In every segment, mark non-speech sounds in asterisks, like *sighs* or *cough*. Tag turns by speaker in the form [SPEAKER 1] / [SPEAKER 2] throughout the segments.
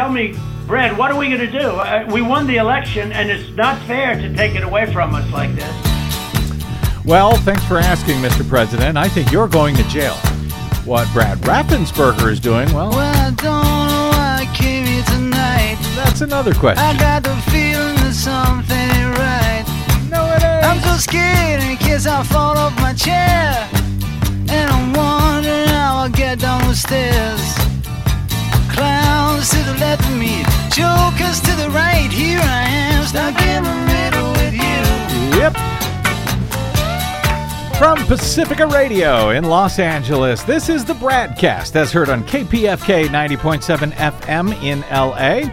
[SPEAKER 1] Tell me, Brad, what are we going to do? Uh, we won the election, and it's not fair to take it away from us like this.
[SPEAKER 2] Well, thanks for asking, Mr. President. I think you're going to jail. What Brad Raffensperger is doing, well,
[SPEAKER 3] Well, I don't know why I came here tonight.
[SPEAKER 2] that's another question.
[SPEAKER 3] I got the feeling that something ain't right.
[SPEAKER 2] no, it ain't.
[SPEAKER 3] I'm so scared in case I fall off my chair. And I'm wondering how I'll get down the stairs. To the left of me, jokers to the right. Here I am, stuck in the middle with you.
[SPEAKER 2] Yep. From Pacifica Radio in Los Angeles, this is the BradCast as heard on KPFK 90.7 FM in LA.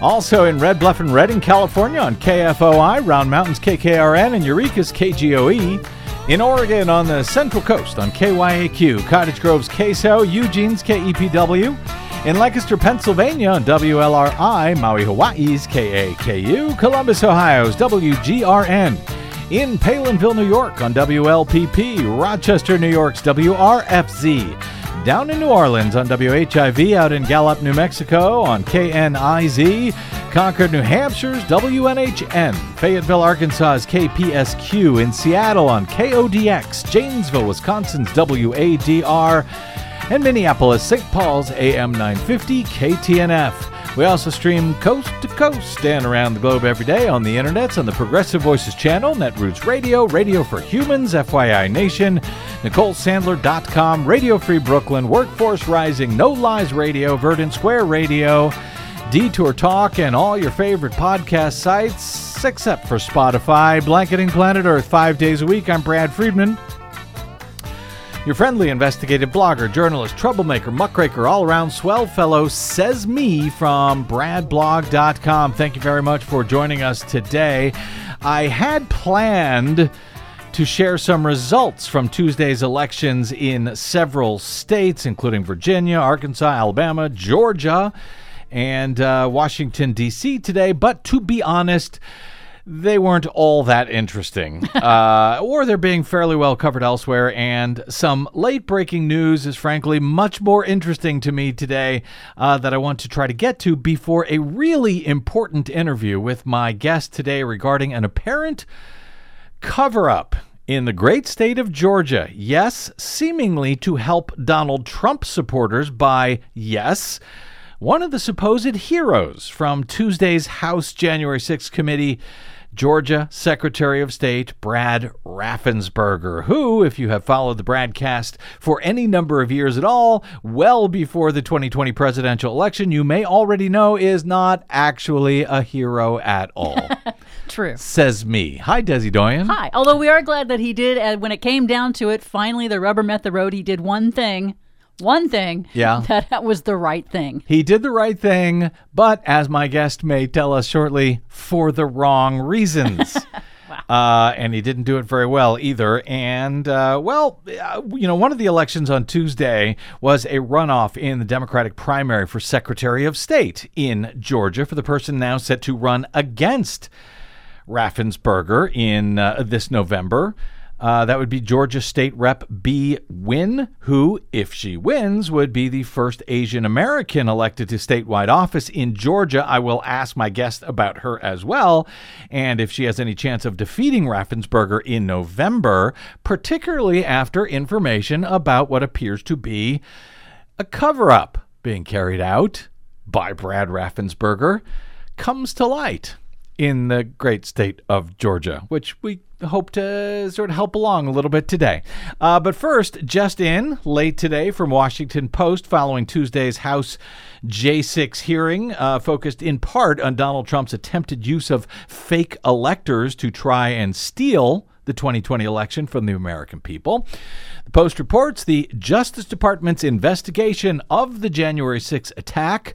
[SPEAKER 2] Also in Red Bluff and Redding, California on KFOI, Round Mountains KKRN, and Eureka's KGOE. In Oregon on the Central Coast on KYAQ, Cottage Grove's KSO, Eugene's KEPW. In Lancaster, Pennsylvania on WLRI, Maui, Hawaii's KAKU, Columbus, Ohio's WGRN. In Palenville, New York on WLPP, Rochester, New York's WRFZ. Down in New Orleans on WHIV, out in Gallup, New Mexico on KNIZ, Concord, New Hampshire's WNHN, Fayetteville, Arkansas's KPSQ, in Seattle on KODX, Janesville, Wisconsin's WADR, and Minneapolis, St. Paul's AM 950 KTNF. We also stream coast to coast and around the globe every day on the internets on the Progressive Voices channel, Netroots Radio, Radio for Humans, FYI Nation, NicoleSandler.com, Radio Free Brooklyn, Workforce Rising, No Lies Radio, Verdant Square Radio, Detour Talk, and all your favorite podcast sites, except for Spotify, Blanketing Planet Earth five days a week. I'm Brad Friedman. Your friendly investigative blogger, journalist, troublemaker, muckraker, all around swell fellow, says me from bradblog.com. Thank you very much for joining us today. I had planned to share some results from Tuesday's elections in several states, including Virginia, Arkansas, Alabama, Georgia, and uh, Washington, D.C. today. But to be honest, they weren't all that interesting, *laughs* uh, or they're being fairly well covered elsewhere. And some late breaking news is frankly much more interesting to me today uh, that I want to try to get to before a really important interview with my guest today regarding an apparent cover up in the great state of Georgia. Yes, seemingly to help Donald Trump supporters by, yes, one of the supposed heroes from Tuesday's House January 6th committee. Georgia Secretary of State Brad Raffensperger, who, if you have followed the BradCast for any number of years at all, well before the 2020 presidential election, you may already know is not actually a hero at all. *laughs*
[SPEAKER 4] True.
[SPEAKER 2] Says me. Hi, Desi Doyen.
[SPEAKER 4] Hi. Although we are glad that he did, uh, when it came down to it, finally the rubber met the road. He did one thing, one thing.
[SPEAKER 2] Yeah. *laughs*
[SPEAKER 4] That was the right thing.
[SPEAKER 2] He did the right thing, but as my guest may tell us shortly, for the wrong reasons. *laughs* Uh, and he didn't do it very well either. And, uh, well, uh, you know, one of the elections on Tuesday was a runoff in the Democratic primary for Secretary of State in Georgia for the person now set to run against Raffensperger in uh, this November. Uh, that would be Georgia State Rep Bee Nguyen, who, if she wins, would be the first Asian American elected to statewide office in Georgia. I will ask my guest about her as well, and if she has any chance of defeating Raffensperger in November, particularly after information about what appears to be a cover up being carried out by Brad Raffensperger comes to light in the great state of Georgia, which we hope to sort of help along a little bit today. Uh, but first, just in late today from Washington Post following Tuesday's House J6 hearing, uh, focused in part on Donald Trump's attempted use of fake electors to try and steal the 2020 election from the American people. The Post reports the Justice Department's investigation of the January 6 attack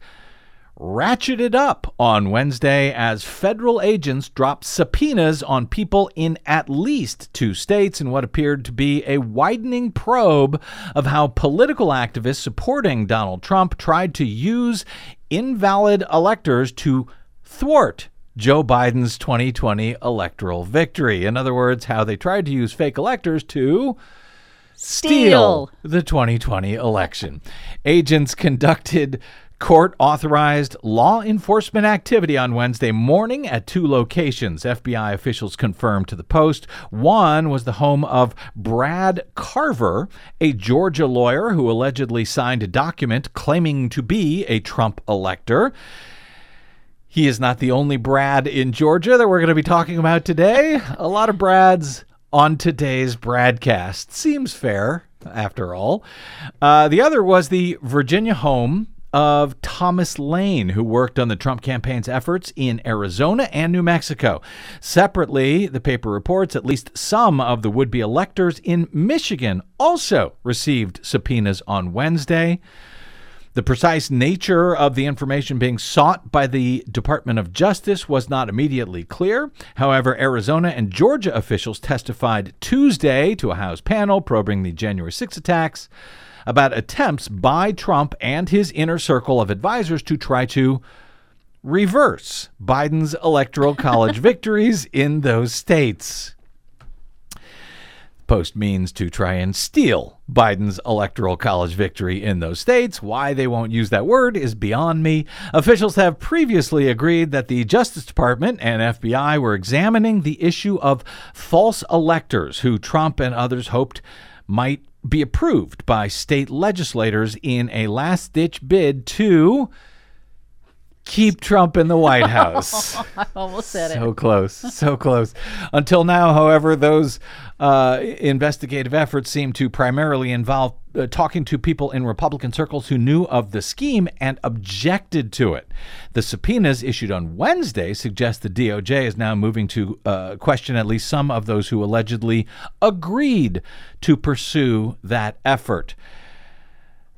[SPEAKER 2] ratcheted up on Wednesday as federal agents dropped subpoenas on people in at least two states in what appeared to be a widening probe of how political activists supporting Donald Trump tried to use invalid electors to thwart Joe Biden's 2020 electoral victory. In other words, how they tried to use fake electors to steal
[SPEAKER 4] Steal.
[SPEAKER 2] the 2020 election. Agents conducted Court authorized law enforcement activity on Wednesday morning at two locations. FBI officials confirmed to the Post. One was the home of Brad Carver, a Georgia lawyer who allegedly signed a document claiming to be a Trump elector. He is not the only Brad in Georgia that we're going to be talking about today. A lot of Brads on today's broadcast. Seems fair, after all. Uh, the other was the Virginia home of Thomas Lane, who worked on the Trump campaign's efforts in Arizona and New Mexico. Separately, the paper reports at least some of the would be electors in Michigan also received subpoenas on Wednesday. The precise nature of the information being sought by the Department of Justice was not immediately clear. However, Arizona and Georgia officials testified Tuesday to a House panel probing the January 6 attacks about attempts by Trump and his inner circle of advisors to try to reverse Biden's electoral college *laughs* victories in those states. Post means to try and steal Biden's electoral college victory in those states. Why they won't use that word is beyond me. Officials have previously agreed that the Justice Department and FBI were examining the issue of false electors who Trump and others hoped might be approved by state legislators in a last ditch bid to keep Trump in the White *laughs* House.
[SPEAKER 4] I almost said
[SPEAKER 2] so
[SPEAKER 4] it.
[SPEAKER 2] close, so close. Until now, however, those uh, investigative efforts seem to primarily involve uh, talking to people in Republican circles who knew of the scheme and objected to it. The subpoenas issued on Wednesday suggest the DOJ is now moving to uh, question at least some of those who allegedly agreed to pursue that effort.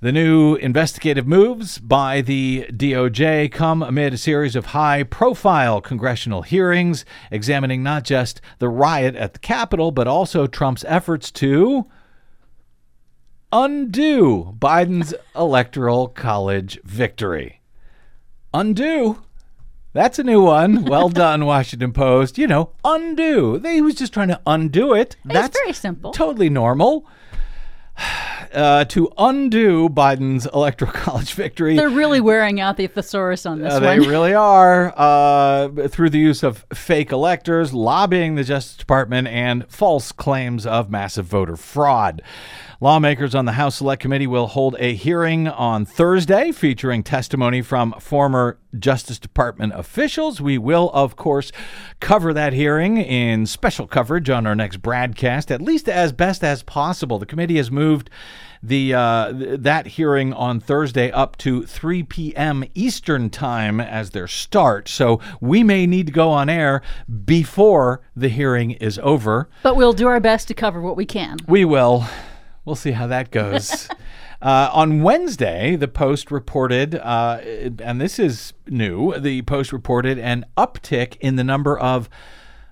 [SPEAKER 2] The new investigative moves by the DOJ come amid a series of high profile congressional hearings examining not just the riot at the Capitol, but also Trump's efforts to undo Biden's electoral college victory. Undo. That's a new one. Well *laughs* done, Washington Post. You know, undo. They he was just trying to undo it. That's
[SPEAKER 4] very simple.
[SPEAKER 2] Totally normal. *sighs* Uh, to undo Biden's electoral *laughs* college victory.
[SPEAKER 4] They're really wearing out the thesaurus on this
[SPEAKER 2] Uh, they *laughs* really are uh, through the use of fake electors, lobbying the Justice Department, and false claims of massive voter fraud. Lawmakers on the House Select Committee will hold a hearing on Thursday featuring testimony from former Justice Department officials. We will, of course, cover that hearing in special coverage on our next broadcast, at least as best as possible. The committee has moved the uh, th- that hearing on Thursday up to 3 p.m. Eastern time as their start. So we may need to go on air before the hearing is over.
[SPEAKER 4] but we'll do our best to cover what we can.
[SPEAKER 2] We will. We'll see how that goes. *laughs* uh, on Wednesday, the Post reported, uh, and this is new, the Post reported an uptick in the number of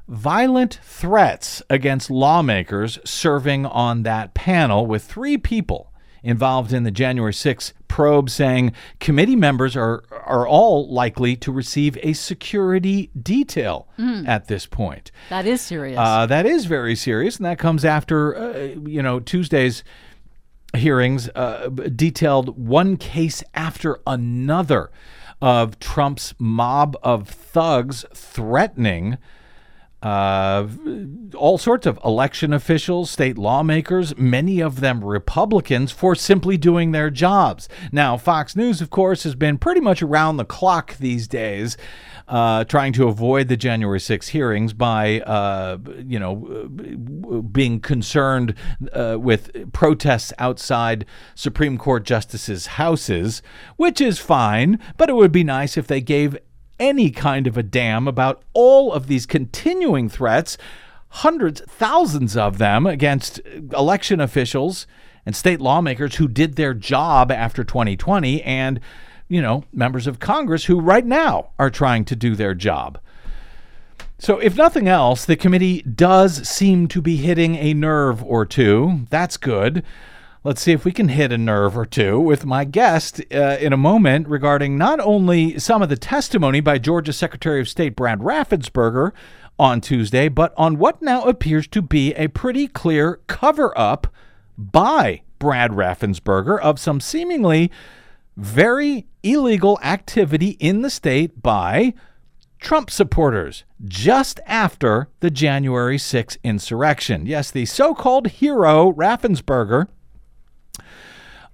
[SPEAKER 2] violent threats against lawmakers serving on that panel, with three people involved in the January 6th probe saying committee members are, are all likely to receive a security detail at this point.
[SPEAKER 4] That is serious.
[SPEAKER 2] Uh, that is very serious, and that comes after uh, you know Tuesday's hearings uh, detailed one case after another of Trump's mob of thugs threatening uh, all sorts of election officials, state lawmakers, many of them Republicans, for simply doing their jobs. Now, Fox News, of course, has been pretty much around the clock these days. Uh, trying to avoid the January 6 hearings by, uh, you know, uh, being concerned uh, with protests outside Supreme Court justices' houses, which is fine, but it would be nice if they gave any kind of a damn about all of these continuing threats, hundreds, thousands of them against election officials and state lawmakers who did their job after 2020 and, you know, members of Congress who right now are trying to do their job. So, if nothing else, the committee does seem to be hitting a nerve or two. That's good. Let's see if we can hit a nerve or two with my guest uh, in a moment regarding not only some of the testimony by Georgia Secretary of State Brad Raffensperger on Tuesday, but on what now appears to be a pretty clear cover up by Brad Raffensperger of some seemingly very illegal activity in the state by Trump supporters just after the January 6 insurrection. Yes, the so called hero, Raffensperger,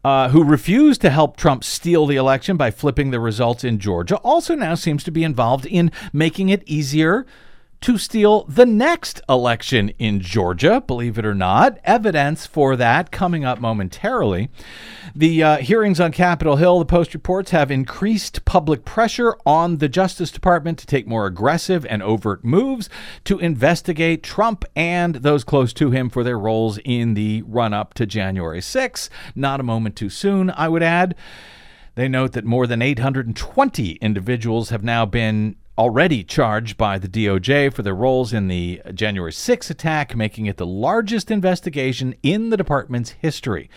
[SPEAKER 2] uh, who refused to help Trump steal the election by flipping the results in Georgia, also now seems to be involved in making it easier to steal the next election in Georgia, believe it or not. Evidence for that coming up momentarily. The uh, hearings on Capitol Hill, the Post reports, have increased public pressure on the Justice Department to take more aggressive and overt moves to investigate Trump and those close to him for their roles in the run up to January 6. Not a moment too soon, I would add. They note that more than 820 individuals have now been already charged by the DOJ for their roles in the January 6 attack, making it the largest investigation in the department's history.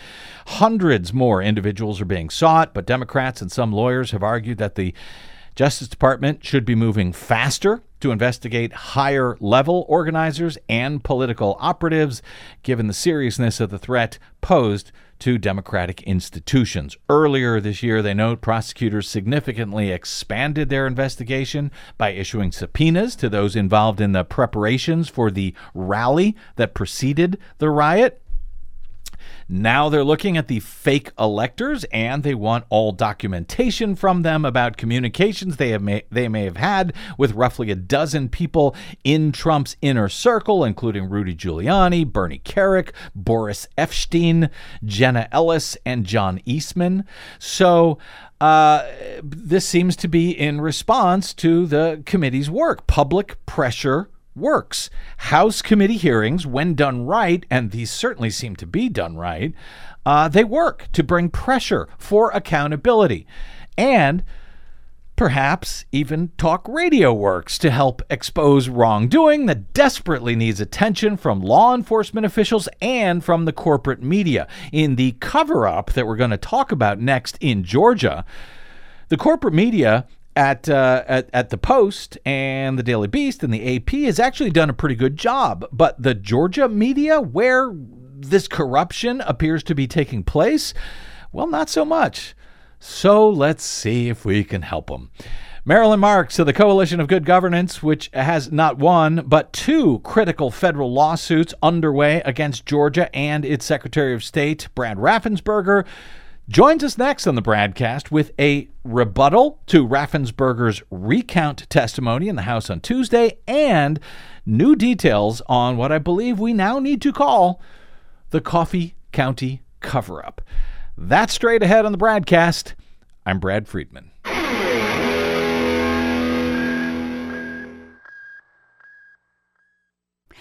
[SPEAKER 2] Hundreds more individuals are being sought, but Democrats and some lawyers have argued that the Justice Department should be moving faster to investigate higher level organizers and political operatives, given the seriousness of the threat posed to democratic institutions. Earlier this year, they note prosecutors significantly expanded their investigation by issuing subpoenas to those involved in the preparations for the rally that preceded the riot. Now they're looking at the fake electors and they want all documentation from them about communications they have may, they may have had with roughly a dozen people in Trump's inner circle including Rudy Giuliani, Bernie Kerik, Boris Epshteyn, Jenna Ellis and John Eastman. So uh, this seems to be in response to the committee's work, public pressure works. House committee hearings, when done right, and these certainly seem to be done right, uh, they work to bring pressure for accountability. And perhaps even talk radio works to help expose wrongdoing that desperately needs attention from law enforcement officials and from the corporate media. In the cover up that we're going to talk about next in Georgia, the corporate media at, uh, at at the Post and the Daily Beast and the AP has actually done a pretty good job. But the Georgia media, where this corruption appears to be taking place, well, not so much. So let's see if we can help them. Marilyn Marks of the Coalition of Good Governance, which has not one, but two critical federal lawsuits underway against Georgia and its Secretary of State, Brad Raffensperger, joins us next on the BradCast with a rebuttal to Raffensperger's recount testimony in the House on Tuesday and new details on what I believe we now need to call the Coffee County cover up. That's straight ahead on the BradCast. I'm Brad Friedman.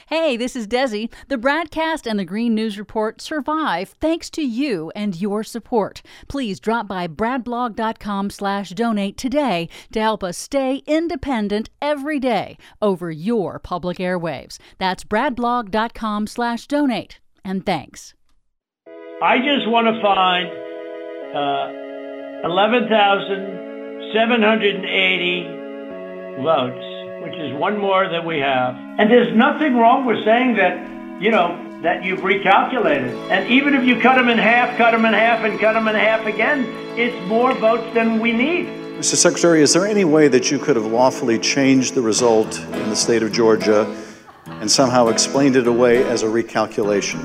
[SPEAKER 4] Hey, this is Desi. The BradCast and the Green News Report survive thanks to you and your support. Please drop by bradblog.com slash donate today to help us stay independent every day over your public airwaves. That's bradblog.com slash donate. And thanks.
[SPEAKER 1] I just want to find uh, 11,780 votes which is one more that we have. And there's nothing wrong with saying that, you know, that you've recalculated. And even if you cut them in half, cut them in half, and cut them in half again, it's more votes than we need.
[SPEAKER 5] Mr. Secretary, is there any way that you could have lawfully changed the result in the state of Georgia and somehow explained it away as a recalculation?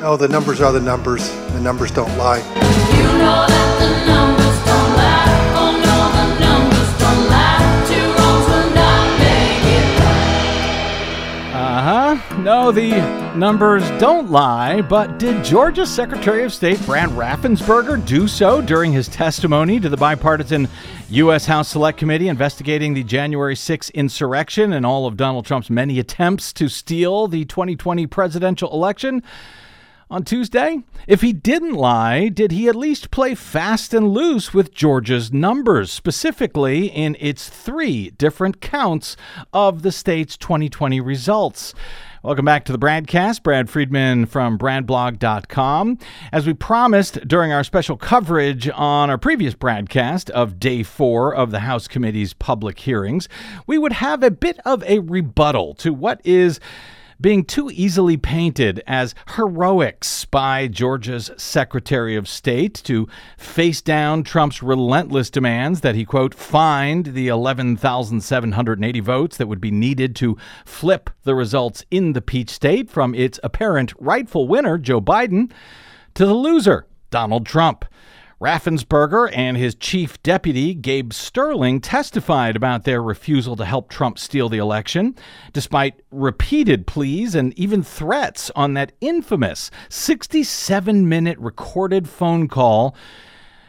[SPEAKER 6] No, the numbers are the numbers. The numbers don't lie.
[SPEAKER 7] You know No, the numbers don't lie,
[SPEAKER 2] but did Georgia's Secretary of State Brad Raffensperger do so during his testimony to the bipartisan U.S. House Select Committee investigating the January 6 insurrection and all of Donald Trump's many attempts to steal the 2020 presidential election? On Tuesday? If he didn't lie, did he at least play fast and loose with Georgia's numbers, specifically in its three different counts of the state's 2020 results? Welcome back to the BradCast. Brad Friedman from BradBlog.com. As we promised during our special coverage on our previous broadcast of day four of the House Committee's public hearings, we would have a bit of a rebuttal to what is being too easily painted as heroics by Georgia's Secretary of State to face down Trump's relentless demands that he, quote, find the 11,780 votes that would be needed to flip the results in the Peach State from its apparent rightful winner, Joe Biden, to the loser, Donald Trump. Raffensperger and his chief deputy, Gabe Sterling, testified about their refusal to help Trump steal the election, despite repeated pleas and even threats on that infamous 67 minute recorded phone call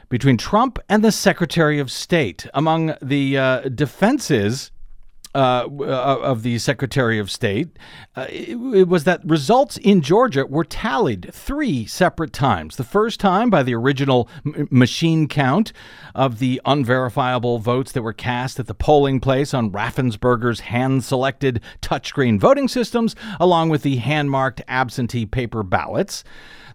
[SPEAKER 2] between Trump and the Secretary of State. Among the uh, defenses, uh, of the Secretary of State, uh, it, it, was that results in Georgia were tallied three separate times. The first time by the original m- machine count of the unverifiable votes that were cast at the polling place on Raffensperger's hand selected touchscreen voting systems, along with the hand marked absentee paper ballots.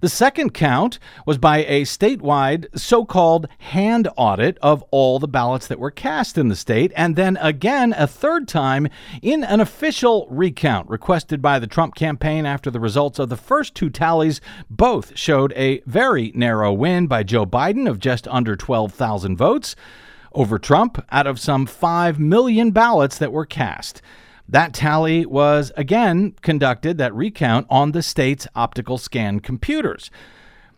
[SPEAKER 2] The second count was by a statewide so called hand audit of all the ballots that were cast in the state, and then again a third time in an official recount requested by the Trump campaign after the results of the first two tallies both showed a very narrow win by Joe Biden of just under 12,000 votes over Trump out of some 5 million ballots that were cast. That tally was again conducted, that recount, on the state's optical scan computers.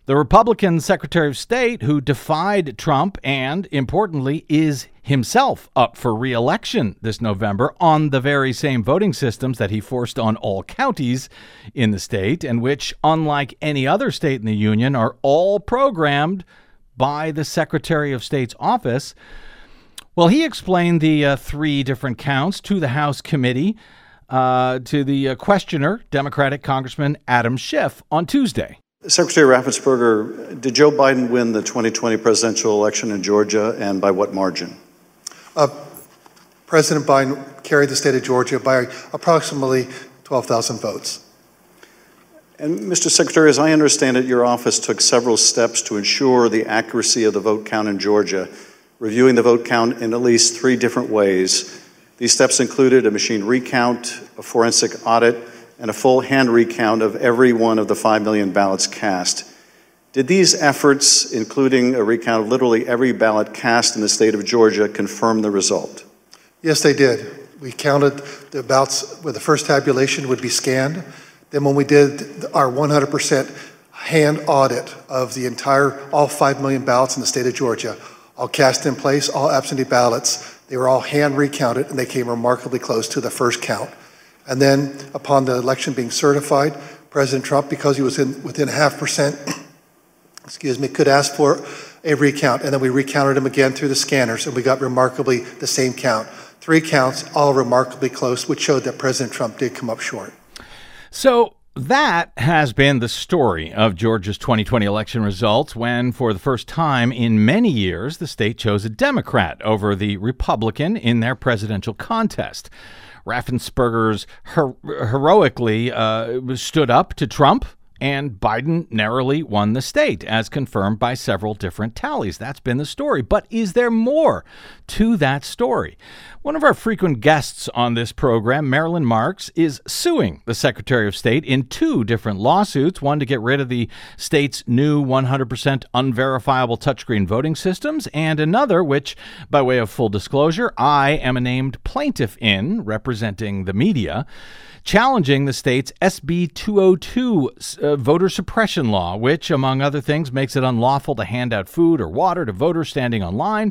[SPEAKER 2] The Republican Secretary of State, who defied Trump and, importantly, is himself up for re election this November on the very same voting systems that he forced on all counties in the state, and which, unlike any other state in the Union, are all programmed by the Secretary of State's office. Well, he explained the uh, three different counts to the House committee, uh, to the uh, questioner, Democratic Congressman Adam Schiff, on Tuesday.
[SPEAKER 5] Secretary Raffensperger, did Joe Biden win the 2020 presidential election in Georgia, and by what margin?
[SPEAKER 6] Uh, President Biden carried the state of Georgia by approximately 12,000 votes.
[SPEAKER 5] And Mr. Secretary, as I understand it, your office took several steps to ensure the accuracy of the vote count in Georgia, reviewing the vote count in at least three different ways. These steps included a machine recount, a forensic audit, and a full hand recount of every one of the 5 million ballots cast. Did these efforts, including a recount of literally every ballot cast in the state of Georgia, confirm the result?
[SPEAKER 6] Yes, they did. We counted the ballots where the first tabulation would be scanned. Then, when we did our 100% hand audit of the entire, all 5 million ballots in the state of Georgia, all cast in place, all absentee ballots, they were all hand recounted and they came remarkably close to the first count. And then, upon the election being certified, President Trump, because he was in, within half percent, *clears throat* excuse me, could ask for a recount. And then we recounted them again through the scanners, and we got remarkably the same count. Three counts, all remarkably close, which showed that President Trump did come up short.
[SPEAKER 2] So that has been the story of Georgia's 2020 election results when, for the first time in many years, the state chose a Democrat over the Republican in their presidential contest. Raffensperger's her- heroically uh, stood up to Trump, and Biden narrowly won the state, as confirmed by several different tallies. That's been the story. But is there more to that story? One of our frequent guests on this program, Marilyn Marks, is suing the Secretary of State in two different lawsuits one to get rid of the state's new 100% unverifiable touchscreen voting systems, and another, which, by way of full disclosure, I am a named plaintiff in, representing the media challenging the state's SB 202 uh, voter suppression law, which, among other things, makes it unlawful to hand out food or water to voters standing online.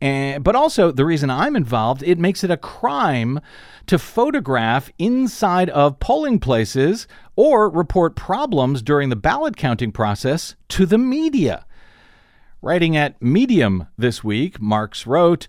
[SPEAKER 2] And, but also, the reason I'm involved, it makes it a crime to photograph inside of polling places or report problems during the ballot counting process to the media. Writing at Medium this week, Marks wrote,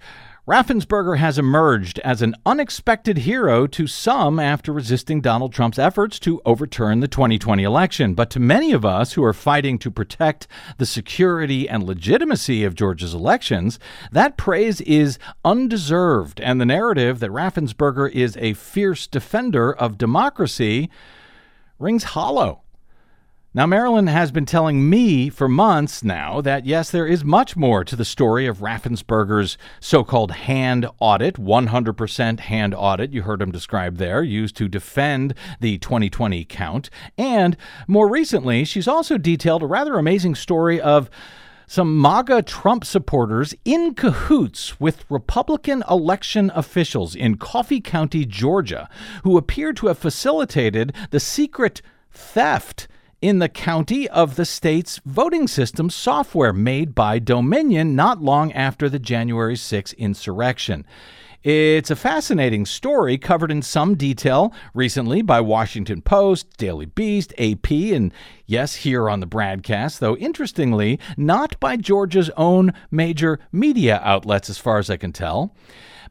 [SPEAKER 2] Raffensperger has emerged as an unexpected hero to some after resisting Donald Trump's efforts to overturn the 2020 election. But to many of us who are fighting to protect the security and legitimacy of Georgia's elections, that praise is undeserved. And the narrative that Raffensperger is a fierce defender of democracy rings hollow. Now, Marilyn has been telling me for months now that yes, there is much more to the story of Raffensperger's so called hand audit, 100% hand audit, you heard him describe there, used to defend the 2020 count. And more recently, she's also detailed a rather amazing story of some MAGA Trump supporters in cahoots with Republican election officials in Coffee County, Georgia, who appear to have facilitated the secret theft in the county of the state's voting system software made by Dominion not long after the January 6 insurrection. It's a fascinating story covered in some detail recently by Washington Post, Daily Beast, AP, and yes, here on the BradCast, though interestingly, not by Georgia's own major media outlets, as far as I can tell.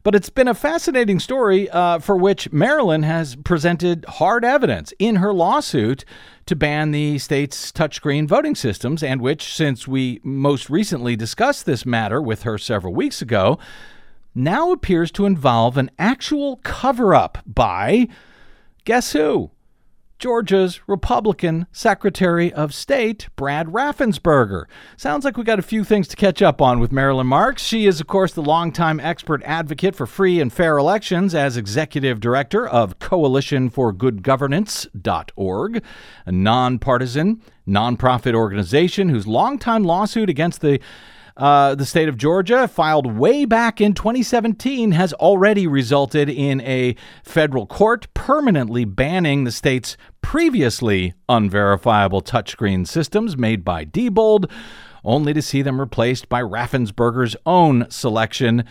[SPEAKER 2] But it's been a fascinating story uh, for which Marilyn has presented hard evidence in her lawsuit to ban the state's touchscreen voting systems, and which, since we most recently discussed this matter with her several weeks ago, now appears to involve an actual cover up by guess who? Georgia's Republican Secretary of State, Brad Raffensperger. Sounds like we got a few things to catch up on with Marilyn Marks. She is, of course, the longtime expert advocate for free and fair elections as executive director of Coalition for Good Governance.org, a nonpartisan, nonprofit organization whose longtime lawsuit against the uh, the state of Georgia, filed way back in 2017, has already resulted in a federal court permanently banning the state's previously unverifiable touchscreen systems made by Diebold, only to see them replaced by Raffensperger's own selection.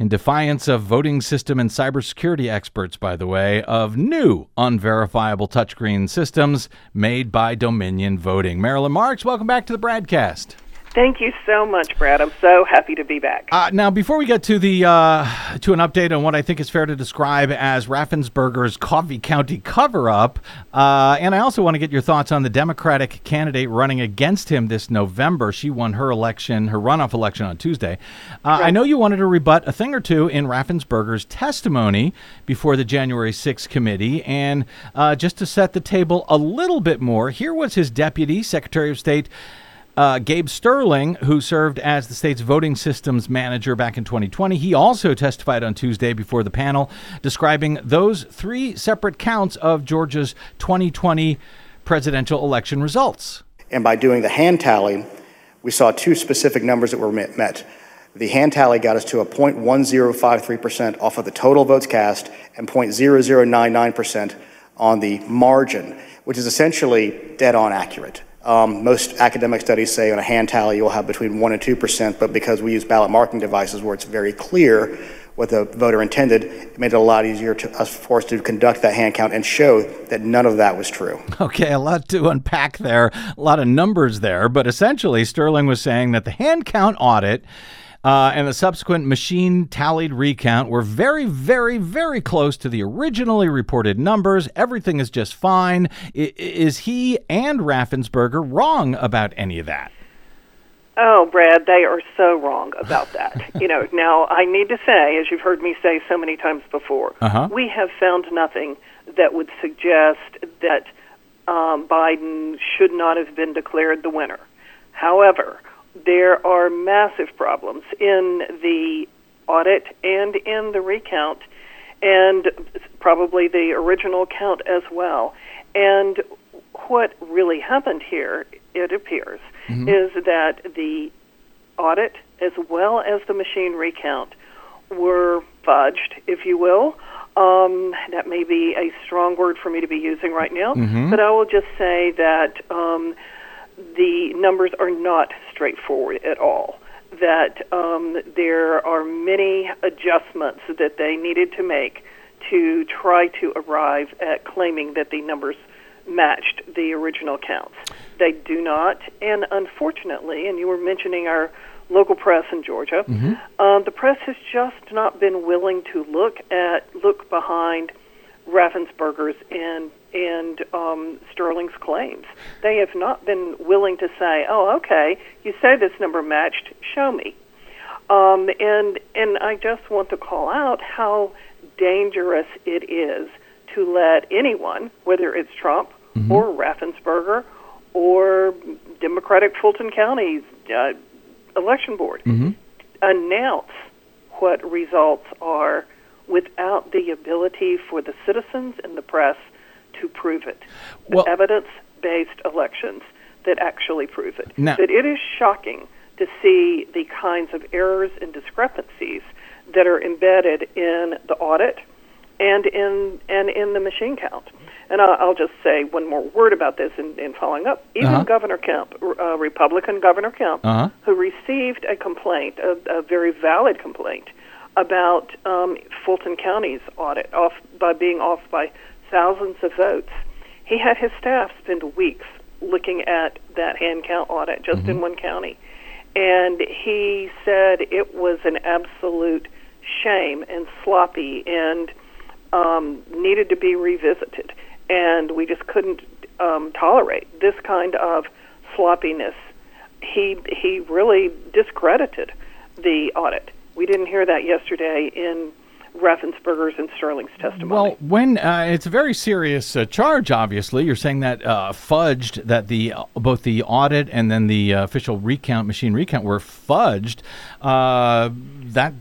[SPEAKER 2] In defiance of voting system and cybersecurity experts, by the way, of new unverifiable touchscreen systems made by Dominion Voting. Marilyn Marks, welcome back to the BradCast.
[SPEAKER 8] Thank you so much, Brad. I'm so happy to be back.
[SPEAKER 2] Uh, now, before we get to the uh, to an update on what I think is fair to describe as Raffensperger's Coffee County cover-up, uh, and I also want to get your thoughts on the Democratic candidate running against him this November. She won her election, her runoff election on Tuesday. Uh, I know you wanted to rebut a thing or two in Raffensperger's testimony before the January 6th committee, and uh, just to set the table a little bit more, here was his deputy, Secretary of State. Uh, Gabe Sterling, who served as the state's voting systems manager back in 2020, he also testified on Tuesday before the panel, describing those three separate counts of Georgia's 2020 presidential election results.
[SPEAKER 9] And by doing the hand tally, we saw two specific numbers that were met-. The hand tally got us to a 0.1053% off of the total votes cast and 0.0099% on the margin, which is essentially dead on accurate. Um, most academic studies say on a hand tally you'll have between 1 and 2%, but because we use ballot marking devices where it's very clear what the voter intended, it made it a lot easier to us for us to conduct that hand count and show that none of that was true.
[SPEAKER 2] Okay, a lot to unpack there, a lot of numbers there, but essentially, Sterling was saying that the hand count audit. Uh, and the subsequent machine tallied recount were very, very, very close to the originally reported numbers. Everything is just fine. I- is he and Raffensperger wrong about any of that?
[SPEAKER 8] Oh, Brad, they are so wrong about *laughs* that. you know, now I need to say, as you've heard me say so many times before,
[SPEAKER 2] Uh-huh.
[SPEAKER 8] we have found nothing that would suggest that um, Biden should not have been declared the winner. However, there are massive problems in the audit and in the recount, and probably the original count as well. And what really happened here, it appears, is that the audit as well as the machine recount were fudged, if you will. Um, that may be a strong word for me to be using right now, but I will just say that um, the numbers are not straightforward at all. That um, there are many adjustments that they needed to make to try to arrive at claiming that the numbers matched the original counts. They do not, and unfortunately, and you were mentioning our local press in Georgia, um, the press has just not been willing to look at look behind Raffensperger's and and um, Sterling's claims. They have not been willing to say, "Oh, okay, you say this number matched. Show me." Um, and and I just want to call out how dangerous it is to let anyone, whether it's Trump or Raffensperger or Democratic Fulton County uh, election board
[SPEAKER 2] Mm-hmm.
[SPEAKER 8] announce what results are without the ability for the citizens and the press to prove it.
[SPEAKER 2] Well-
[SPEAKER 8] Evidence based elections that actually prove it.
[SPEAKER 2] Now-
[SPEAKER 8] that it is shocking to see the kinds of errors and discrepancies that are embedded in the audit and in and in the machine count. And I'll, I'll just say one more word about this in, in following up. Even
[SPEAKER 2] Uh-huh.
[SPEAKER 8] Governor Kemp, uh, Republican Governor Kemp,
[SPEAKER 2] Uh-huh.
[SPEAKER 8] who received a complaint, a, a very valid complaint, about um, Fulton County's audit off by being off by thousands of votes. He had his staff spend weeks looking at that hand count audit just in one county, and he said it was an absolute shame and sloppy and um, needed to be revisited. And we just couldn't um, tolerate this kind of sloppiness. He he really discredited the audit. We didn't hear that yesterday in Raffensperger's and Sterling's testimony.
[SPEAKER 2] Well, when uh, it's a very serious uh, charge, obviously, you're saying that uh, fudged that the uh, both the audit and then the uh, official recount machine recount were fudged. Uh, that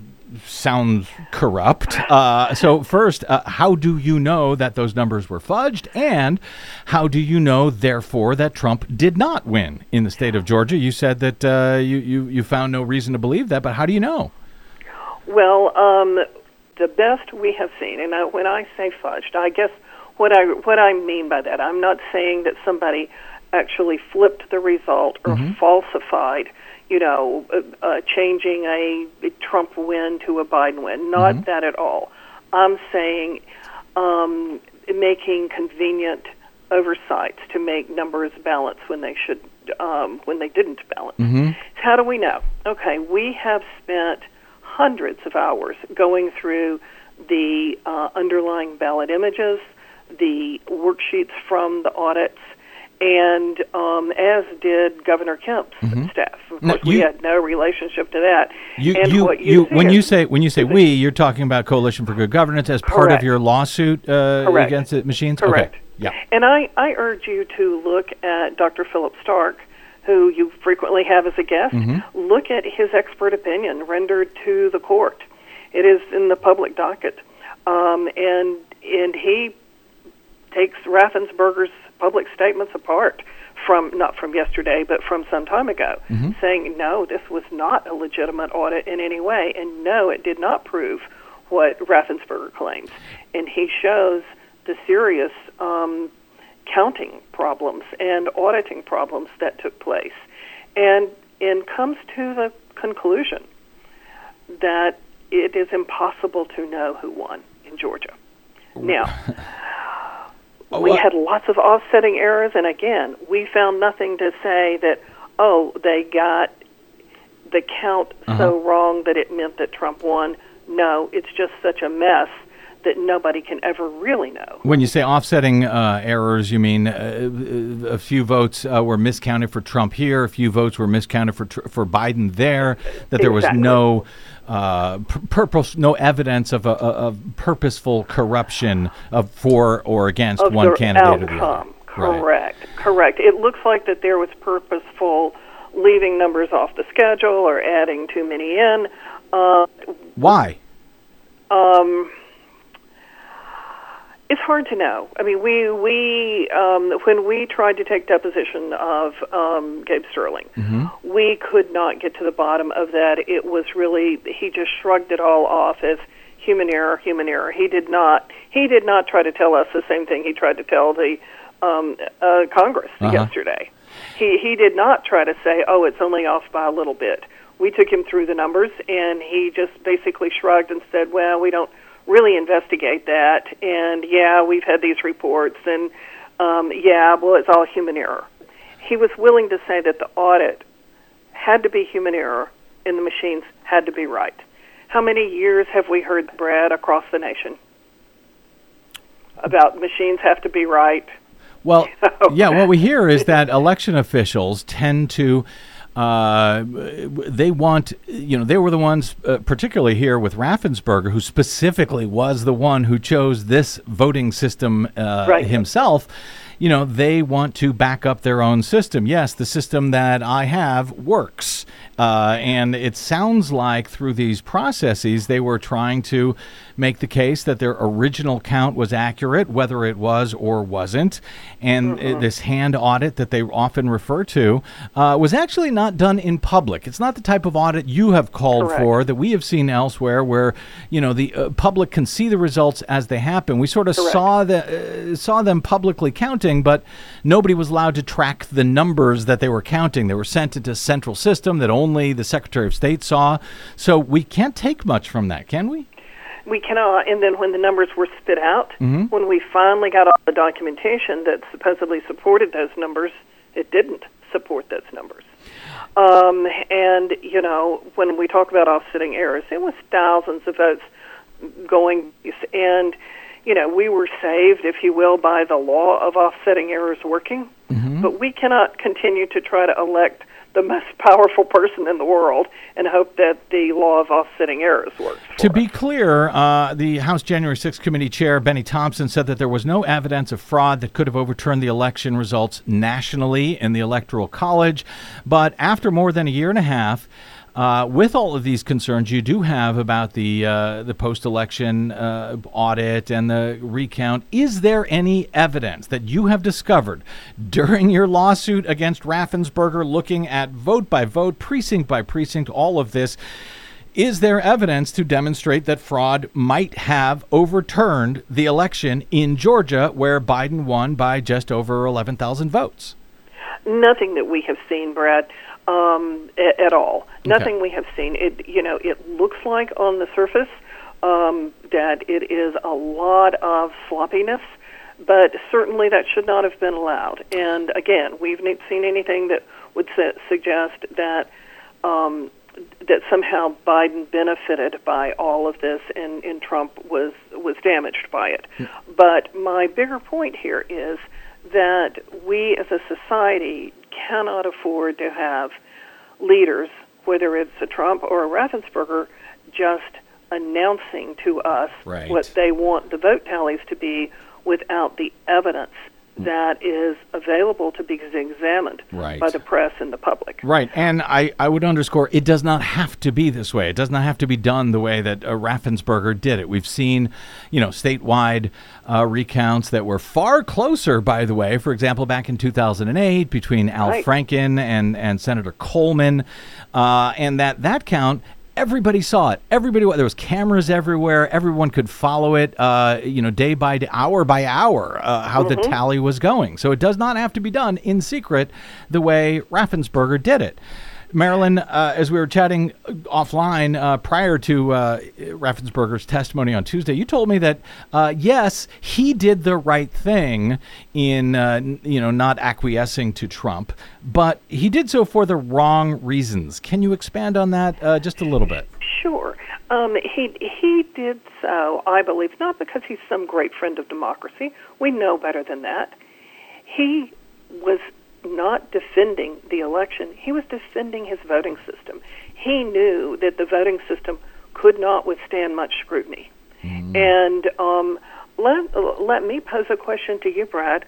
[SPEAKER 2] sounds corrupt. Uh, so first, uh, how do you know that those numbers were fudged, and how do you know, therefore, that Trump did not win in the state of Georgia? You said that uh, you, you you found no reason to believe that, but how do you know?
[SPEAKER 8] Well, um, the best we have seen, and I, when I say fudged, I guess what I what I mean by that, I'm not saying that somebody actually flipped the result or falsified, you know, uh, uh, changing a, Trump win to a Biden win. Not that at all. I'm saying um, making convenient oversights to make numbers balance when they should um, when they didn't balance. How do we know? Okay, we have spent hundreds of hours going through the uh, underlying ballot images, the worksheets from the audits, and um, as did Governor Kemp's staff. Of
[SPEAKER 2] Now,
[SPEAKER 8] course, we
[SPEAKER 2] you-
[SPEAKER 8] had no relationship to that.
[SPEAKER 2] You,
[SPEAKER 8] and
[SPEAKER 2] you,
[SPEAKER 8] what
[SPEAKER 2] you,
[SPEAKER 8] see
[SPEAKER 2] when you say when you say we, you're talking about Coalition for Good Governance as part of your lawsuit uh, against the machines.
[SPEAKER 8] Correct.
[SPEAKER 2] Okay. Yeah.
[SPEAKER 8] And I, I urge you to look at Dr. Philip Stark, who you frequently have as a guest. Look at his expert opinion rendered to the court. It is in the public docket, um, and and he takes Raffensperger's public statements apart from not from yesterday, but from some time ago, saying no, this was not a legitimate audit in any way, and no, it did not prove what Raffensperger claims, and he shows the serious um, counting problems and auditing problems that took place, and and comes to the conclusion that it is impossible to know who won in Georgia. Now, *laughs* we had lots of offsetting errors, and again, we found nothing to say that, oh, they got the count so uh-huh. wrong that it meant that Trump won. No, it's just such a mess that nobody can ever really know.
[SPEAKER 2] When you say offsetting uh, errors, you mean uh, a few votes uh, were miscounted for Trump here, a few votes were miscounted for tr- for Biden there. That there was no uh, purpose, no evidence of a, a, of purposeful corruption of for or against
[SPEAKER 8] of
[SPEAKER 2] one candidate or the other.
[SPEAKER 8] outcome. Correct, correct. It looks like that there was purposeful leaving numbers off the schedule or adding too many in. Uh,
[SPEAKER 2] Why?
[SPEAKER 8] It's hard to know. I mean, we we um, when we tried to take deposition of um, Gabe Sterling, we could not get to the bottom of that. It was really he just shrugged it all off as human error, human error. He did not he did not try to tell us the same thing he tried to tell the um, uh, Congress
[SPEAKER 2] Uh-huh.
[SPEAKER 8] yesterday. He he did not try to say, "Oh, it's only off by a little bit." We took him through the numbers, and he just basically shrugged and said, "Well, we don't really investigate that." And yeah, we've had these reports, and um, yeah, well, it's all human error. He was willing to say that the audit had to be human error, and the machines had to be right. How many years have we heard Brad across the nation about machines have to be right?
[SPEAKER 2] Well, *laughs* yeah, what we hear is that election officials tend to. Uh, they want, you know, they were the ones, uh, particularly here with Raffensperger, who specifically was the one who chose this voting system uh,
[SPEAKER 8] Right.
[SPEAKER 2] himself. you know, they want to back up their own system. Yes, the system that I have works. Uh, and it sounds like through these processes, they were trying to make the case that their original count was accurate, whether it was or wasn't. And uh, this hand audit that they often refer to uh, was actually not done in public. It's not the type of audit you have called
[SPEAKER 8] Correct.
[SPEAKER 2] for that we have seen elsewhere, where you know the uh, public can see the results as they happen. We sort of
[SPEAKER 8] Correct.
[SPEAKER 2] saw the uh, saw them publicly counting, but nobody was allowed to track the numbers that they were counting. They were sent into a central system that only the Secretary of State saw. So we can't take much from that, can we?
[SPEAKER 8] We cannot. And then when the numbers were spit out,
[SPEAKER 2] Mm-hmm.
[SPEAKER 8] when we finally got all the documentation that supposedly supported those numbers, it didn't support those numbers. Um, and, you know, when we talk about offsetting errors, it was thousands of votes going. And, you know, we were saved, if you will, by the law of offsetting errors working. But we cannot continue to try to elect the most powerful person in the world and hope that the law of offsetting errors works.
[SPEAKER 2] To be
[SPEAKER 8] us.
[SPEAKER 2] clear, uh, the House January 6th Committee Chair Bennie Thompson said that there was no evidence of fraud that could have overturned the election results nationally in the Electoral College. But after more than a year and a half, uh, with all of these concerns you do have about the uh, the post-election uh, audit and the recount, is there any evidence that you have discovered during your lawsuit against Raffensperger, looking at vote by vote, precinct by precinct, all of this? Is there evidence to demonstrate that fraud might have overturned the election in Georgia, where Biden won by just over 11,000 votes?
[SPEAKER 8] Nothing that we have seen, Brad, um, a- at all. Nothing we have seen. It, you know, it looks like on the surface um, that it is a lot of sloppiness, but certainly that should not have been allowed. And again, we've not seen anything that would su- suggest that um, that somehow Biden benefited by all of this and, and Trump was was damaged by it. But my bigger point here is that we as a society cannot afford to have leaders, whether it's a Trump or a Raffensperger, just announcing to us
[SPEAKER 2] Right.
[SPEAKER 8] what they want the vote tallies to be without the evidence that is available to be examined
[SPEAKER 2] Right.
[SPEAKER 8] by the press and the public.
[SPEAKER 2] Right, and I, I would underscore it does not have to be this way. It does not have to be done the way that uh, Raffensperger did it. We've seen, you know, statewide uh, recounts that were far closer, by the way. For example, back in 2008 between Al
[SPEAKER 8] Right.
[SPEAKER 2] Franken and, and Senator Coleman, uh, and that that count. Everybody saw it. Everybody, there was cameras everywhere. Everyone could follow it, uh, you know, day by day, hour by hour, uh, how the tally was going. So it does not have to be done in secret the way Raffensperger did it. Marilyn, uh, as we were chatting offline uh, prior to uh, Raffensperger's testimony on Tuesday, you told me that uh, yes, he did the right thing in uh, you know not acquiescing to Trump, but he did so for the wrong reasons. Can you expand on that uh, just a little bit?
[SPEAKER 8] Sure. Um, he he did so, I believe, not because he's some great friend of democracy. We know better than that. He was not defending the election. He was defending his voting system. He knew that the voting system could not withstand much scrutiny. Hmm. And um, let let me pose a question to you, Brad.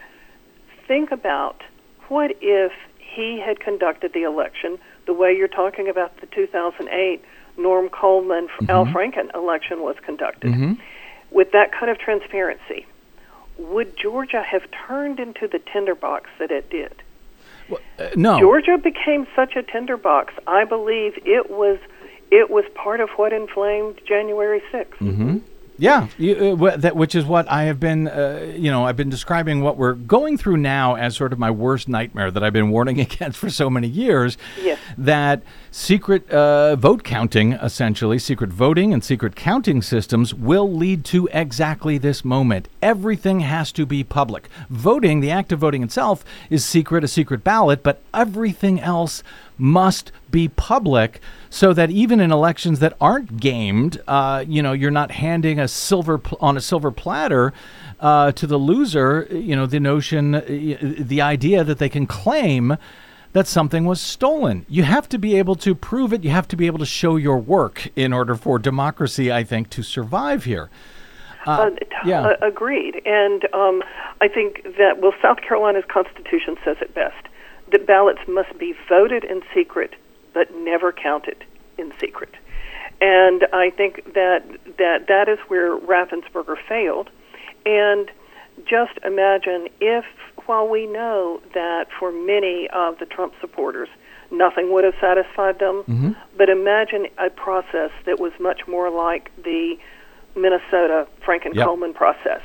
[SPEAKER 8] Think about what if he had conducted the election the way you're talking about the 2008 Norm Coleman mm-hmm. Al Franken election was conducted, mm-hmm. with that kind of transparency. Would Georgia have turned into the tinderbox that it did?
[SPEAKER 2] Uh, no.
[SPEAKER 8] Georgia became such a tinderbox. I believe it was it was part of what inflamed January 6th.
[SPEAKER 2] Yeah, you, uh, that which is what I have been, uh, you know, I've been describing what we're going through now as sort of my worst nightmare that I've been warning *laughs* against for so many years.
[SPEAKER 8] Yes.
[SPEAKER 2] That secret uh, vote counting, essentially, secret voting and secret counting systems will lead to exactly this moment. Everything has to be public. Voting, the act of voting itself, is secret, a secret ballot, but everything else must be public so that even in elections that aren't gamed, uh, you know, you're not handing a silver pl- on a silver platter uh, to the loser. You know, the notion, uh, the idea that they can claim that something was stolen. You have to be able to prove it. You have to be able to show your work in order for democracy, I think, to survive here.
[SPEAKER 8] Uh, t-
[SPEAKER 2] yeah.
[SPEAKER 8] uh, agreed. And um, I think that, well, South Carolina's Constitution says it best that ballots must be voted in secret but never counted in secret. And I think that that, that is where Raffensperger failed. And just imagine if, while we know that for many of the Trump supporters, nothing would have satisfied them,
[SPEAKER 2] Mm-hmm.
[SPEAKER 8] but imagine a process that was much more like the Minnesota Franken
[SPEAKER 2] Yep.
[SPEAKER 8] Coleman process.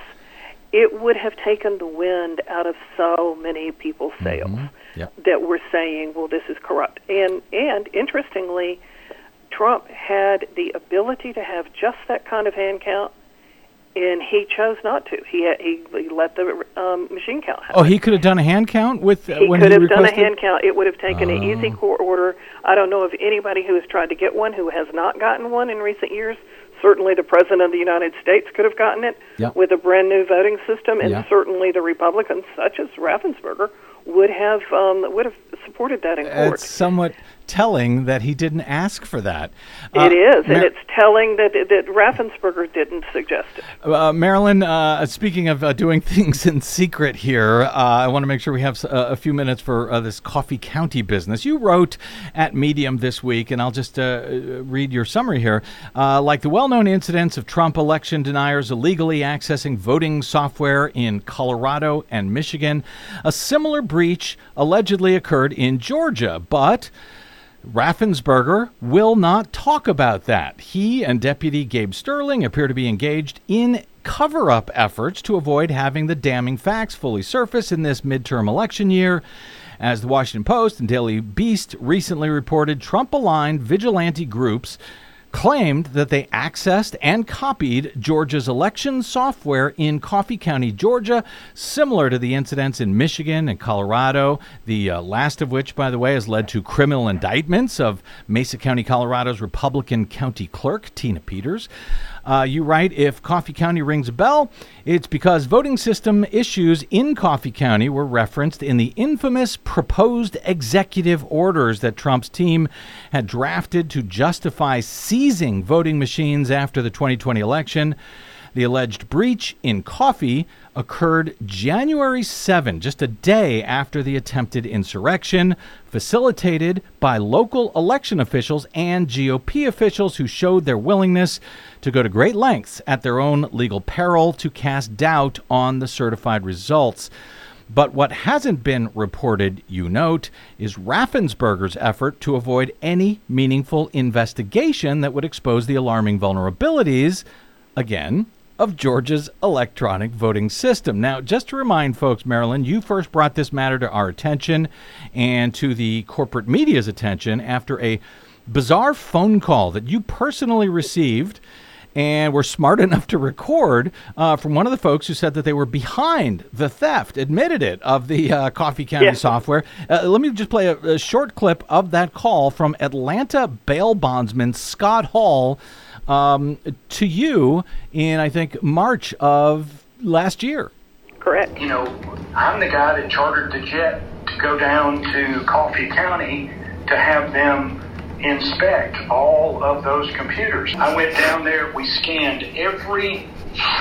[SPEAKER 8] It would have taken the wind out of so many people's sails
[SPEAKER 2] Mm-hmm.
[SPEAKER 8] That were saying, "Well, this is corrupt." And and interestingly, Trump had the ability to have just that kind of hand count, and he chose not to. He had, he, he let the um, machine count happen.
[SPEAKER 2] Oh, he could have done a hand count with uh,
[SPEAKER 8] He
[SPEAKER 2] when
[SPEAKER 8] could
[SPEAKER 2] he
[SPEAKER 8] have done a hand count. It would have taken an easy
[SPEAKER 2] Oh.
[SPEAKER 8] court order. I don't know of anybody who has tried to get one who has not gotten one in recent years. Certainly, the president of the United States could have gotten it
[SPEAKER 2] Yeah.
[SPEAKER 8] with a brand new voting system, and
[SPEAKER 2] Yeah.
[SPEAKER 8] certainly the Republicans, such as Raffensperger, would have um, would have supported that in court.
[SPEAKER 2] It's somewhat telling that he didn't ask for that.
[SPEAKER 8] it is, and
[SPEAKER 2] Mar-
[SPEAKER 8] it's telling that that Raffensperger didn't suggest it.
[SPEAKER 2] Uh, Marilyn, uh, speaking of uh, doing *laughs* things in secret here, uh, I want to make sure we have uh, a few minutes for uh, this Coffee County business. You wrote at Medium this week, and I'll just uh, read your summary here. Uh, like the well known incidents of Trump election deniers illegally accessing voting software in Colorado and Michigan, a similar breach allegedly occurred in Georgia, but. Raffensperger will not talk about that. He and Deputy Gabe Sterling appear to be engaged in cover up efforts to avoid having the damning facts fully surface in this midterm election year. As the Washington Post and Daily Beast recently reported, Trump aligned vigilante groups claimed that they accessed and copied Georgia's election software in Coffee County, Georgia, similar to the incidents in Michigan and Colorado, the uh, last of which, by the way, has led to criminal indictments of Mesa County, Colorado's Republican county clerk, Tina Peters. Uh, you write, if Coffee County rings a bell, it's because voting system issues in Coffee County were referenced in the infamous proposed executive orders that Trump's team had drafted to justify seizing voting machines after the 2020 election. The alleged breach in Coffee occurred January 7, just a day after the attempted insurrection, facilitated by local election officials and GOP officials who showed their willingness to go to great lengths at their own legal peril to cast doubt on the certified results. But what hasn't been reported, you note, is Raffensperger's effort to avoid any meaningful investigation that would expose the alarming vulnerabilities, again, of Georgia's electronic voting system. Now, just to remind folks, Marilyn, you first brought this matter to our attention and to the corporate media's attention after a bizarre phone call that you personally received and were smart *laughs* enough to record uh, from one of the folks who said that they were behind the theft, admitted it, of the uh, Coffee County
[SPEAKER 8] Yes.
[SPEAKER 2] software. Uh, let me just play a, a short clip of that call from Atlanta bail bondsman Scott Hall um, to you in, I think, March of last year.
[SPEAKER 8] Correct.
[SPEAKER 10] you know, I'm the guy that chartered the jet to go down to Coffee County to have them inspect all of those computers. I went down there, we scanned every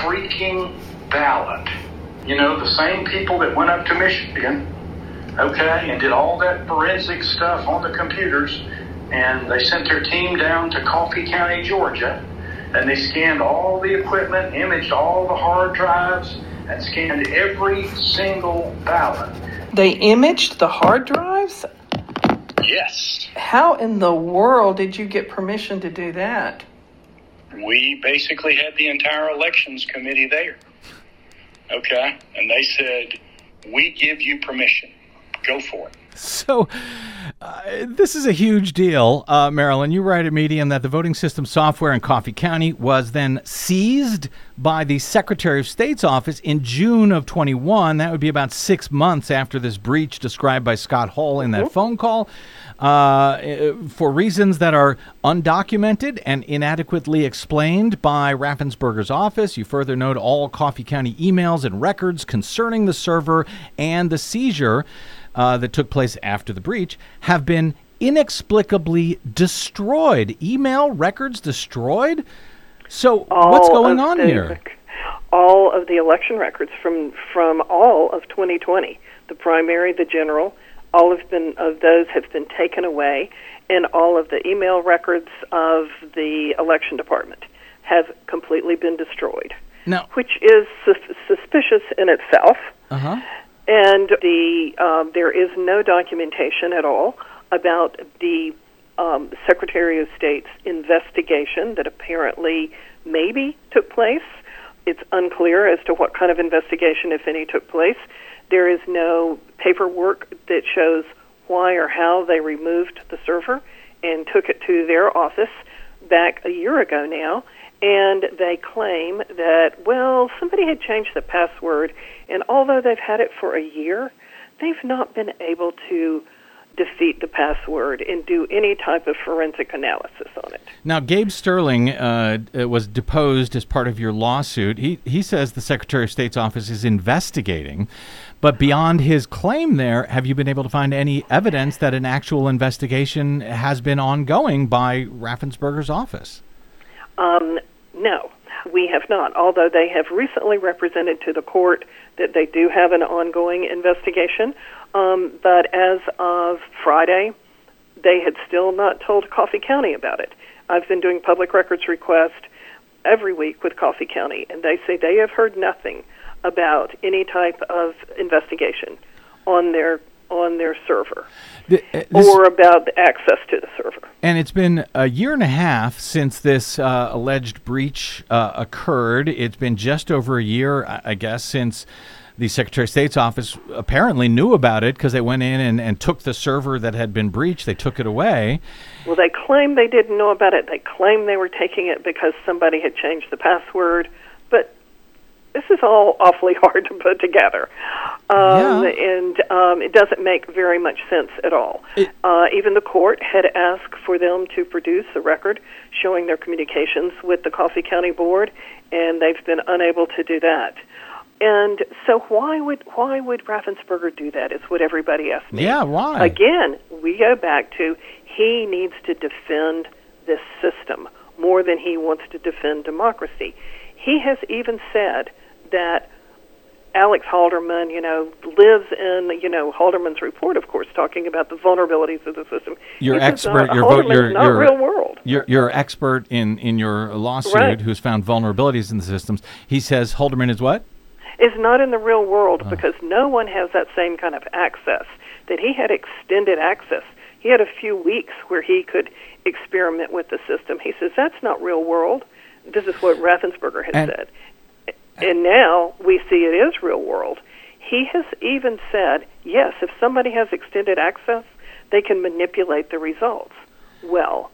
[SPEAKER 10] freaking ballot. You know, the same people that went up to Michigan, okay, and did all that forensic stuff on the computers, and they sent their team down to Coffee County, Georgia, and they scanned all the equipment, imaged all the hard drives, and scanned every single ballot.
[SPEAKER 11] They imaged the hard drives?
[SPEAKER 10] Yes.
[SPEAKER 11] How in the world did you get permission to do that?
[SPEAKER 10] We basically had the entire elections committee there. Okay? And they said, we give you permission. Go for it.
[SPEAKER 2] So, uh, this is a huge deal, uh, Marilyn. You write at Medium that the voting system software in Coffee County was then seized by the Secretary of State's office in June of 21. That would be about six months after this breach described by Scott Hall in that phone call. Uh, for reasons that are undocumented and inadequately explained by Raffensperger's office, you further note all Coffee County emails and records concerning the server and the seizure uh, that took place after the breach have been inexplicably destroyed. Email records destroyed. So what's
[SPEAKER 8] All
[SPEAKER 2] going
[SPEAKER 8] of
[SPEAKER 2] on
[SPEAKER 8] the-
[SPEAKER 2] here?
[SPEAKER 8] all of the election records from from all of 2020, the primary, the general, all have been of those have been taken away, and all of the email records of the election department have completely been destroyed,
[SPEAKER 2] Now,
[SPEAKER 8] which is sus- suspicious in itself.
[SPEAKER 2] uh huh.
[SPEAKER 8] And the um, there is no documentation at all about the um, Secretary of State's investigation that apparently maybe took place. It's unclear as to what kind of investigation, if any, took place. There is no paperwork that shows why or how they removed the server and took it to their office back a year ago now. And they claim that, well, somebody had changed the password, and although they've had it for a year, they've not been able to defeat the password and do any type of forensic analysis on it.
[SPEAKER 2] Now, Gabe Sterling uh, was deposed as part of your lawsuit. He he says the Secretary of State's office is investigating, but beyond his claim, there have you been able to find any evidence that an actual investigation has been ongoing by Raffensperger's office?
[SPEAKER 8] Um, no, we have not. Although they have recently represented to the court that they do have an ongoing investigation, um, but as of Friday, they had still not told Coffee County about it. I've been doing public records requests every week with Coffee County, and they say they have heard nothing about any type of investigation on their on their server
[SPEAKER 2] Th- uh, this-
[SPEAKER 8] or about the access to the server.
[SPEAKER 2] And it's been a year and a half since this uh, alleged breach uh, occurred. It's been just over a year, I I guess, since the Secretary of State's office apparently knew about it because they went in and, and took the server that had been breached. They took it away.
[SPEAKER 8] Well, they claim they didn't know about it. They claim they were taking it because somebody had changed the password. But this is all awfully hard to put together. Um,
[SPEAKER 2] Yeah.
[SPEAKER 8] And um, it doesn't make very much sense at all. uh, even the court had asked for them to produce a record showing their communications with the Coffee County Board, and they've been unable to do that. And so, why would why would Raffensperger do that? Is what everybody asks me.
[SPEAKER 2] Yeah, why?
[SPEAKER 8] Again, we go back to he needs to defend this system more than he wants to defend democracy. He has even said that Alex Halderman, you know, lives in, you know, Halderman's report, of course, talking about the vulnerabilities of the system.
[SPEAKER 2] Your expert,
[SPEAKER 8] uh,
[SPEAKER 2] your vote, your
[SPEAKER 8] not
[SPEAKER 2] your
[SPEAKER 8] real world.
[SPEAKER 2] Your your expert in in your lawsuit,
[SPEAKER 8] Right.
[SPEAKER 2] who's found vulnerabilities in the systems. He says Halderman is what?
[SPEAKER 8] is not in the real world because no one has that same kind of access. That he had extended access. He had a few weeks where he could experiment with the system. He says that's not real world. This is what Raffensperger has
[SPEAKER 2] And-
[SPEAKER 8] said. And now we see it is real world. He has even said, yes, if somebody has extended access, they can manipulate the results. Well,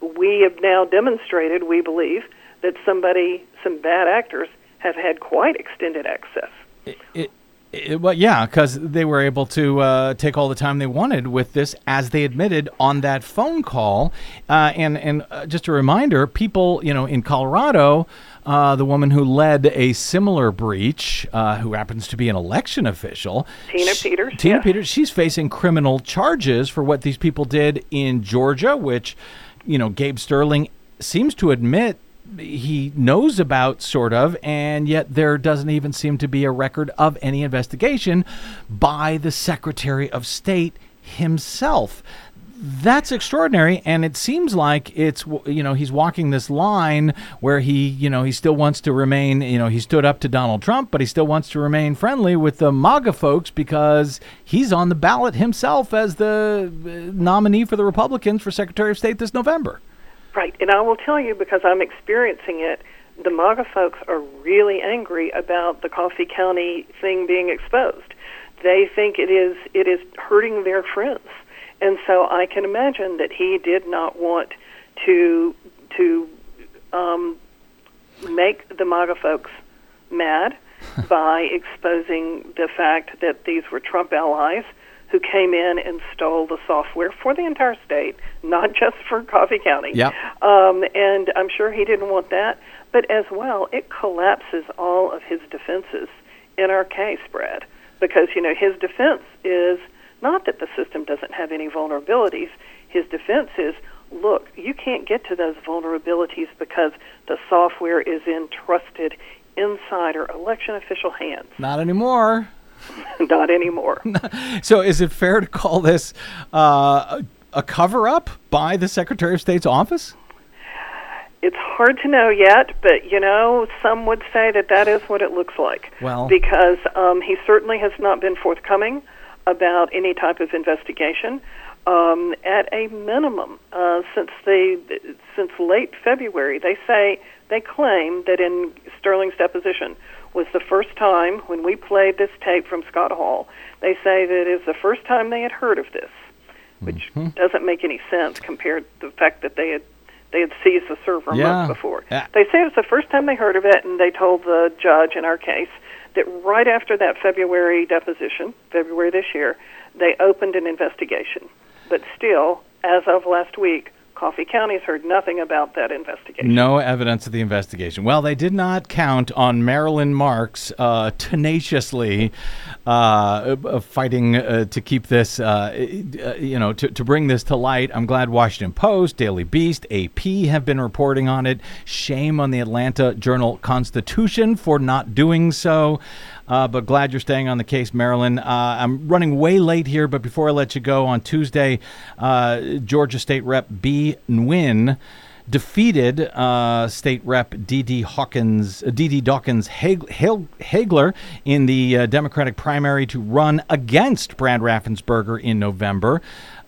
[SPEAKER 8] we have now demonstrated, we believe, that somebody, some bad actors, have had quite extended access.
[SPEAKER 2] It, it, well, yeah, because they were able to uh, take all the time they wanted with this, as they admitted on that phone call. Uh, and and uh, just a reminder, people, you know, in Colorado, uh, the woman who led a similar breach, uh, who happens to be an election official,
[SPEAKER 8] Tina
[SPEAKER 2] sh-
[SPEAKER 8] Peters,
[SPEAKER 2] Tina
[SPEAKER 8] yes.
[SPEAKER 2] Peters, she's facing criminal charges for what these people did in Georgia, which, you know, Gabe Sterling seems to admit he knows about, sort of, and yet there doesn't even seem to be a record of any investigation by the Secretary of State himself. That's extraordinary, and it seems like it's you know he's walking this line where he you know he still wants to remain you know he stood up to Donald Trump, but he still wants to remain friendly with the MAGA folks because he's on the ballot himself as the uh, nominee for the Republicans for Secretary of State this November.
[SPEAKER 8] Right, and I will tell you because I'm experiencing it. The MAGA folks are really angry about the Coffee County thing being exposed. They think it is it is hurting their friends, and so I can imagine that he did not want to to um, make the MAGA folks mad *laughs* by exposing the fact that these were Trump allies who came in and stole the software for the entire state, not just for Coffee County.
[SPEAKER 2] Yep.
[SPEAKER 8] Um, and I'm sure he didn't want that. But as well, it collapses all of his defenses in our case, Brad, because, you know, his defense is not that the system doesn't have any vulnerabilities. His defense is, look, you can't get to those vulnerabilities because the software is entrusted insider election official hands.
[SPEAKER 2] Not anymore. *laughs*
[SPEAKER 8] Not anymore. *laughs*
[SPEAKER 2] So, is it fair to call this uh, a cover up by the Secretary of State's office?
[SPEAKER 8] It's hard to know yet, but you know, some would say that that is what it looks like.
[SPEAKER 2] Well-
[SPEAKER 8] because um, he certainly has not been forthcoming about any type of investigation. Um, at a minimum, uh, since they since late February, they say they claim that in Sterling's deposition was the first time when we played this tape from Scott Hall. They say that it is the first time they had heard of this, which doesn't make any sense compared to the fact that they had they had seized the server
[SPEAKER 2] Yeah.
[SPEAKER 8] months before.
[SPEAKER 2] Yeah.
[SPEAKER 8] They say it was the first time they heard of it, and they told the judge in our case that right after that February deposition, February this year, they opened an investigation. But still, as of last week, Coffee County's heard nothing about that investigation.
[SPEAKER 2] No evidence of the investigation. Well, they did not count on Marilyn Marks uh, tenaciously uh, uh, fighting uh, to keep this, uh, uh, you know, to, to bring this to light. I'm glad Washington Post, Daily Beast, AP have been reporting on it. Shame on the Atlanta Journal Constitution for not doing so. Uh, but glad you're staying on the case, Marilyn. Uh, I'm running way late here, but before I let you go, on Tuesday, uh, Georgia State Rep Bee Nguyen defeated uh, State Rep D.D. Hawkins, uh, D.D. Dawkins Hag- Hag- Haigler in the uh, Democratic primary to run against Brad Raffensperger in November.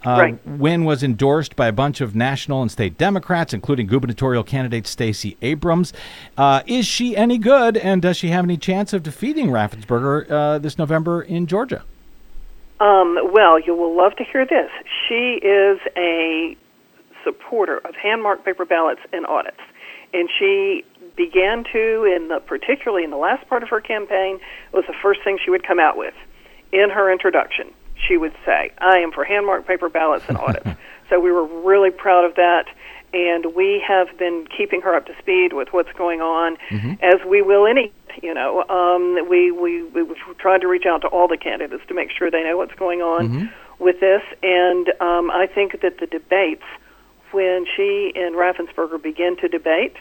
[SPEAKER 2] Uh,
[SPEAKER 8] Right.
[SPEAKER 2] Nguyen was endorsed by a bunch of national and state Democrats, including gubernatorial candidate Stacey Abrams. Uh, is she any good, and does she have any chance of defeating Raffensperger uh, this November in Georgia?
[SPEAKER 8] Um, well, you will love to hear this. She is a supporter of hand-marked paper ballots and audits, and she began to, in the particularly in the last part of her campaign, was the first thing she would come out with in her introduction. She would say, "I am for hand-marked paper ballots and audits." *laughs* so we were really proud of that. And we have been keeping her up to speed with what's going on, as we will any. You know, um, we, we we we've tried to reach out to all the candidates to make sure they know what's going on with this. And um, I think that the debates, when she and Raffensperger begin to debate,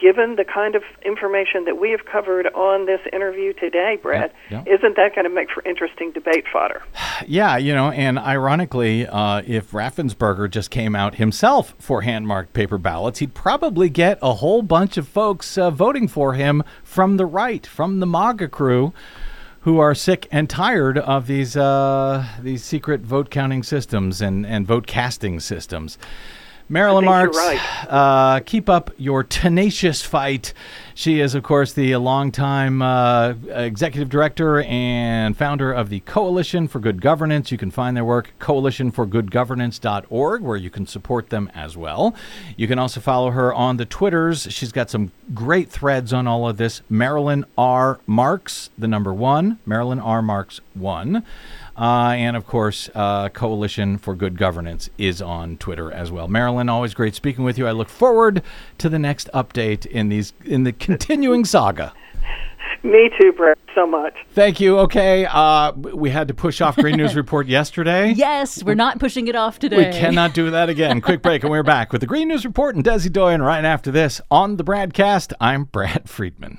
[SPEAKER 8] given the kind of information that we have covered on this interview today, Brad,
[SPEAKER 2] yeah.
[SPEAKER 8] isn't that going to make for interesting debate fodder? *sighs*
[SPEAKER 2] Yeah, you know, and ironically, uh, if Raffensperger just came out himself for hand-marked paper ballots, he'd probably get a whole bunch of folks uh, voting for him from the right, from the MAGA crew, who are sick and tired of these uh, these secret vote counting systems and, and vote casting systems. Marilyn Marks,
[SPEAKER 8] you're
[SPEAKER 2] uh, keep up your tenacious fight. She is, of course, the longtime uh, executive director and founder of the Coalition for Good Governance. You can find their work coalitionforgoodgovernance.org, where you can support them as well. You can also follow her on the Twitters. She's got some great threads on all of this. Marilyn R. Marks, the number one, Marilyn R. Marks one. Uh, and of course, uh, Coalition for Good Governance is on Twitter as well. Marilyn, always great speaking with you. I look forward to the next update in these in the continuing saga.
[SPEAKER 8] Me too, Brad, so much.
[SPEAKER 2] Thank you. Okay, uh, we had to push off Green News *laughs* Report yesterday.
[SPEAKER 4] Yes, we're not pushing it off today.
[SPEAKER 2] We cannot do that again. Quick break, and we're back with the Green News Report and Desi Doyen right after this on the BradCast. I'm Brad Friedman.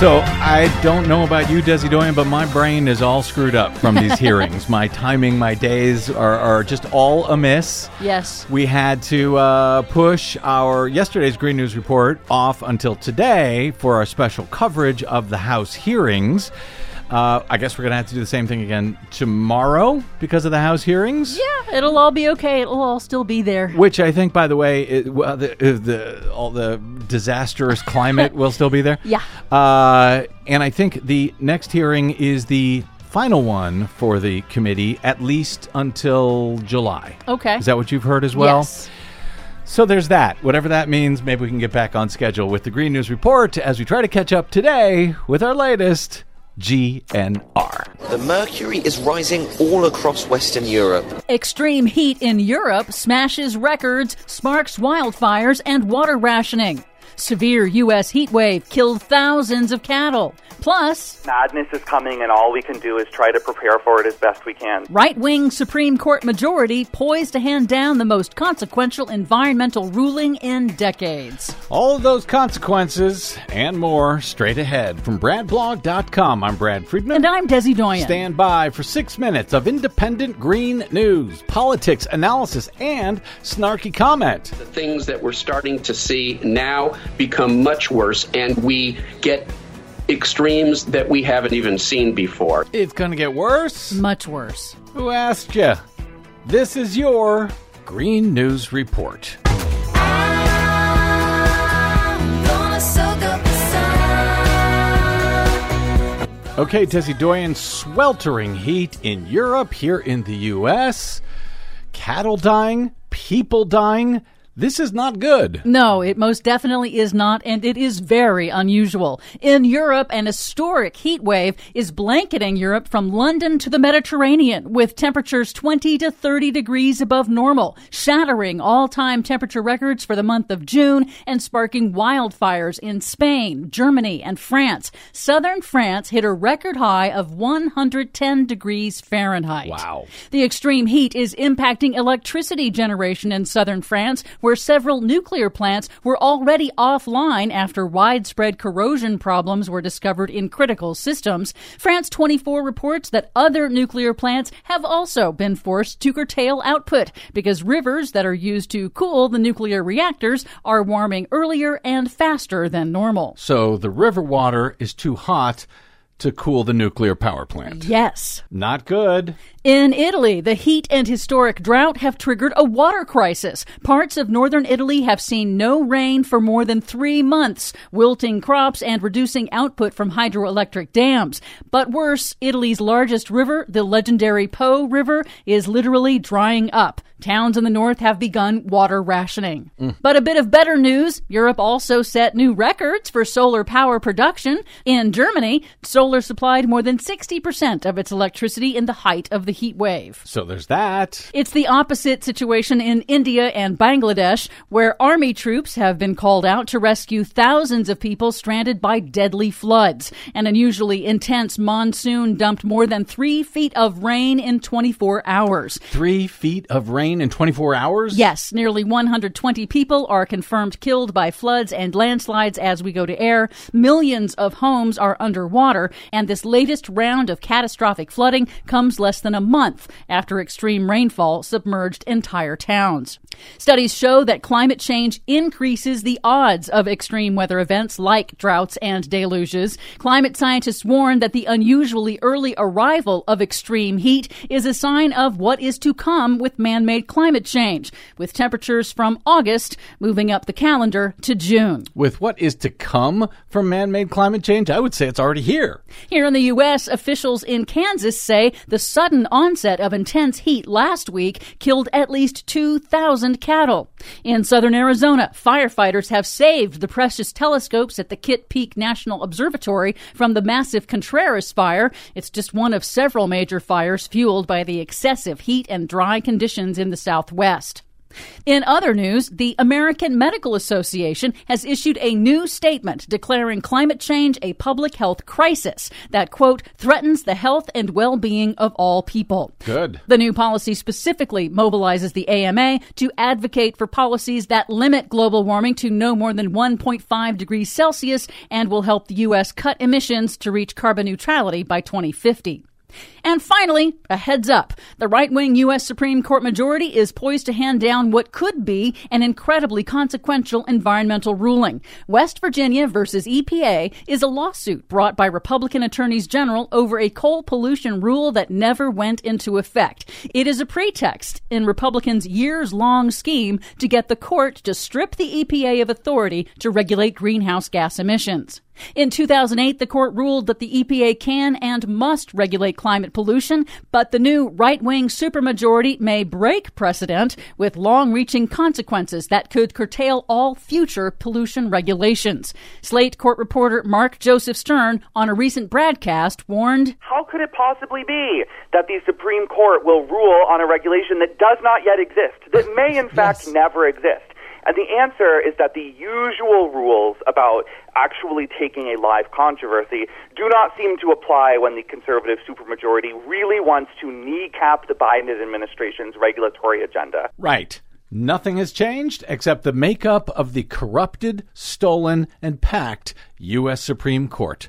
[SPEAKER 2] So I don't know about you, Desi Doyen, but my brain is all screwed up from these *laughs* hearings. My timing, my days are, are just all amiss.
[SPEAKER 4] Yes.
[SPEAKER 2] We had to uh, push our yesterday's Green News Report off until today for our special coverage of the House hearings. Uh, I guess we're going to have to do the same thing again tomorrow because of the House hearings.
[SPEAKER 4] Yeah, it'll all be okay. It'll all still be there.
[SPEAKER 2] Which I think, by the way, it, well, the, the all the disastrous climate *laughs* will still be there.
[SPEAKER 4] Yeah.
[SPEAKER 2] Uh, and I think the next hearing is the final one for the committee, at least until July.
[SPEAKER 4] Okay.
[SPEAKER 2] Is that what you've heard as well?
[SPEAKER 4] Yes.
[SPEAKER 2] So there's that. Whatever that means, maybe we can get back on schedule with the Green News Report as we try to catch up today with our latest GNR.
[SPEAKER 12] The mercury is rising all across Western Europe.
[SPEAKER 4] Extreme heat in Europe smashes records, sparks wildfires, and water rationing. Severe U.S. heat wave killed thousands of cattle. Plus,
[SPEAKER 13] Madness is coming, and all we can do is try to prepare for it as best we can.
[SPEAKER 4] right wing Supreme Court majority poised to hand down the most consequential environmental ruling in decades.
[SPEAKER 2] All of those consequences and more straight ahead from BradBlog.com. I'm Brad Friedman.
[SPEAKER 4] And I'm Desi Doyen.
[SPEAKER 2] Stand by for six minutes of independent green news, politics, analysis, and snarky comment.
[SPEAKER 14] The things that we're starting to see now become much worse, and we get extremes that we haven't even seen before.
[SPEAKER 2] It's going to get worse?
[SPEAKER 4] Much worse.
[SPEAKER 2] Who asked you? This is your Green News Report. Okay, Desi Doyen, sweltering heat in Europe, here in the U.S. Cattle dying, people dying. This is not good.
[SPEAKER 4] No, it most definitely is not, and it is very unusual. In Europe, an historic heat wave is blanketing Europe from London to the Mediterranean, with temperatures 20 to 30 degrees above normal, shattering all time temperature records for the month of June and sparking wildfires in Spain, Germany, and France. Southern France hit a record high of 110 degrees Fahrenheit.
[SPEAKER 2] Wow.
[SPEAKER 4] The extreme heat is impacting electricity generation in southern France, where several nuclear plants were already offline after widespread corrosion problems were discovered in critical systems. France 24 reports that other nuclear plants have also been forced to curtail output because rivers that are used to cool the nuclear reactors are warming earlier and faster than normal.
[SPEAKER 2] So the river water is too hot to cool the nuclear power plant.
[SPEAKER 4] Yes.
[SPEAKER 2] Not good.
[SPEAKER 4] In Italy, the heat and historic drought have triggered a water crisis. Parts of northern Italy have seen no rain for more than three months, wilting crops and reducing output from hydroelectric dams. But worse, Italy's largest river, the legendary Po River, is literally drying up. Towns in the north have begun water rationing. Mm. But a bit of better news Europe also set new records for solar power production. In Germany, solar supplied more than 60% of its electricity in the height of the heat wave.
[SPEAKER 2] So there's that.
[SPEAKER 4] It's the opposite situation in India and Bangladesh, where army troops have been called out to rescue thousands of people stranded by deadly floods. An unusually intense monsoon dumped more than three feet of rain in 24 hours.
[SPEAKER 2] Three feet of rain in 24 hours?
[SPEAKER 4] Yes, nearly 120 people are confirmed killed by floods and landslides as we go to air. Millions of homes are underwater, and this latest round of catastrophic flooding comes less than a month after extreme rainfall submerged entire towns. Studies show that climate change increases the odds of extreme weather events like droughts and deluges. Climate scientists warn that the unusually early arrival of extreme heat is a sign of what is to come with man made climate change, with temperatures from August moving up the calendar to June.
[SPEAKER 2] With what is to come from man made climate change, I would say it's already here.
[SPEAKER 4] Here in the U.S., officials in Kansas say the sudden onset of intense heat last week killed at least 2,000 cattle. In southern Arizona, firefighters have saved the precious telescopes at the Kitt Peak National Observatory from the massive Contreras fire. It's just one of several major fires fueled by the excessive heat and dry conditions in the southwest. In other news, the American Medical Association has issued a new statement declaring climate change a public health crisis that, quote, threatens the health and well being of all people.
[SPEAKER 2] Good.
[SPEAKER 4] The new policy specifically mobilizes the AMA to advocate for policies that limit global warming to no more than 1.5 degrees Celsius and will help the U.S. cut emissions to reach carbon neutrality by 2050. And finally, a heads up. The right wing U.S. Supreme Court majority is poised to hand down what could be an incredibly consequential environmental ruling. West Virginia versus EPA is a lawsuit brought by Republican attorneys general over a coal pollution rule that never went into effect. It is a pretext in Republicans' years long scheme to get the court to strip the EPA of authority to regulate greenhouse gas emissions. In 2008, the court ruled that the EPA can and must regulate climate pollution, but the new right wing supermajority may break precedent with long reaching consequences that could curtail all future pollution regulations. Slate court reporter Mark Joseph Stern on a recent broadcast warned
[SPEAKER 13] How could it possibly be that the Supreme Court will rule on a regulation that does not yet exist, that may in fact never exist? And the answer is that the usual rules about actually taking a live controversy do not seem to apply when the conservative supermajority really wants to kneecap the Biden administration's regulatory agenda.
[SPEAKER 2] Right. Nothing has changed except the makeup of the corrupted, stolen, and packed U.S. Supreme Court.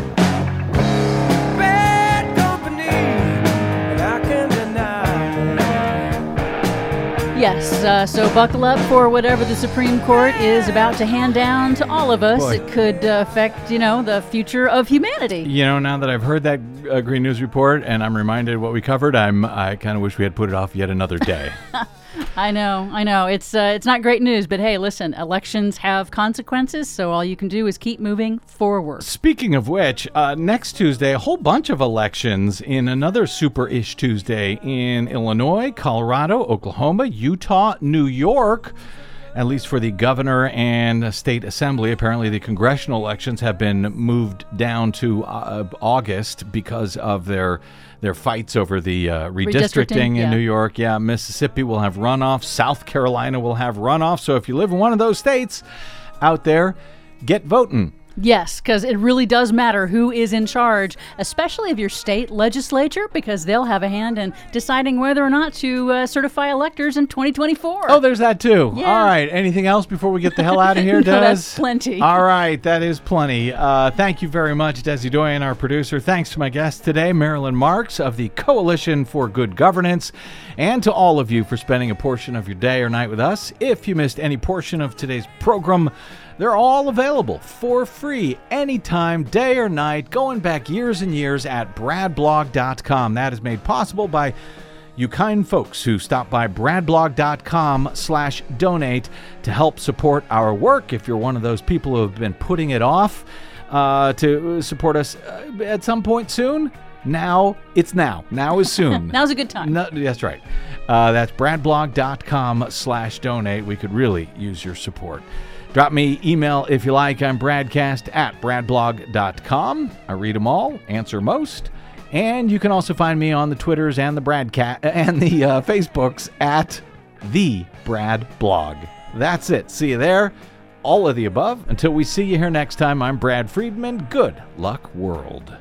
[SPEAKER 4] Yes, uh, so buckle up for whatever the Supreme Court is about to hand down to all of us.
[SPEAKER 2] Boy.
[SPEAKER 4] It could uh, affect, you know, the future of humanity.
[SPEAKER 2] You know, now that I've heard that uh, Green News Report and I'm reminded what we covered, I'm I kind of wish we had put it off yet another day. *laughs*
[SPEAKER 4] I know, I know. It's uh, it's not great news, but hey, listen, elections have consequences, so all you can do is keep moving forward.
[SPEAKER 2] Speaking of which, uh, next Tuesday, a whole bunch of elections in another super ish Tuesday in Illinois, Colorado, Oklahoma, Utah, New York. At least for the governor and state assembly. Apparently, the congressional elections have been moved down to uh, August because of their their fights over the uh, redistricting,
[SPEAKER 4] Redistricting,
[SPEAKER 2] in
[SPEAKER 4] yeah.
[SPEAKER 2] New York. Yeah, Mississippi will have runoff. South Carolina will have runoff. So if you live in one of those states out there, get voting.
[SPEAKER 4] Yes, because it really does matter who is in charge, especially of your state legislature, because they'll have a hand in deciding whether or not to uh, certify electors in 2024.
[SPEAKER 2] Oh, there's that too.
[SPEAKER 4] Yeah.
[SPEAKER 2] All right. Anything else before we get the hell out of here, *laughs*
[SPEAKER 4] No,
[SPEAKER 2] Des?
[SPEAKER 4] that's plenty.
[SPEAKER 2] All right. That is plenty. Uh, thank you very much, Desi Doyen, our producer. Thanks to my guest today, Marilyn Marks of the Coalition for Good Governance, and to all of you for spending a portion of your day or night with us. If you missed any portion of today's program, they're all available for free anytime, day or night, going back years and years at bradblog.com. That is made possible by you kind folks who stop by bradblog.com slash donate to help support our work. If you're one of those people who have been putting it off uh, to support us uh, at some point soon, now it's now. Now is soon. *laughs*
[SPEAKER 4] Now's a good time.
[SPEAKER 2] No, that's right. Uh, that's bradblog.com slash donate. We could really use your support. Drop me email if you like. I'm bradcast at bradblog.com. I read them all, answer most. And you can also find me on the Twitters and the Bradcat *laughs* and the uh, Facebooks at the Brad Blog. That's it. See you there. All of the above. Until we see you here next time, I'm Brad Friedman. Good luck, world.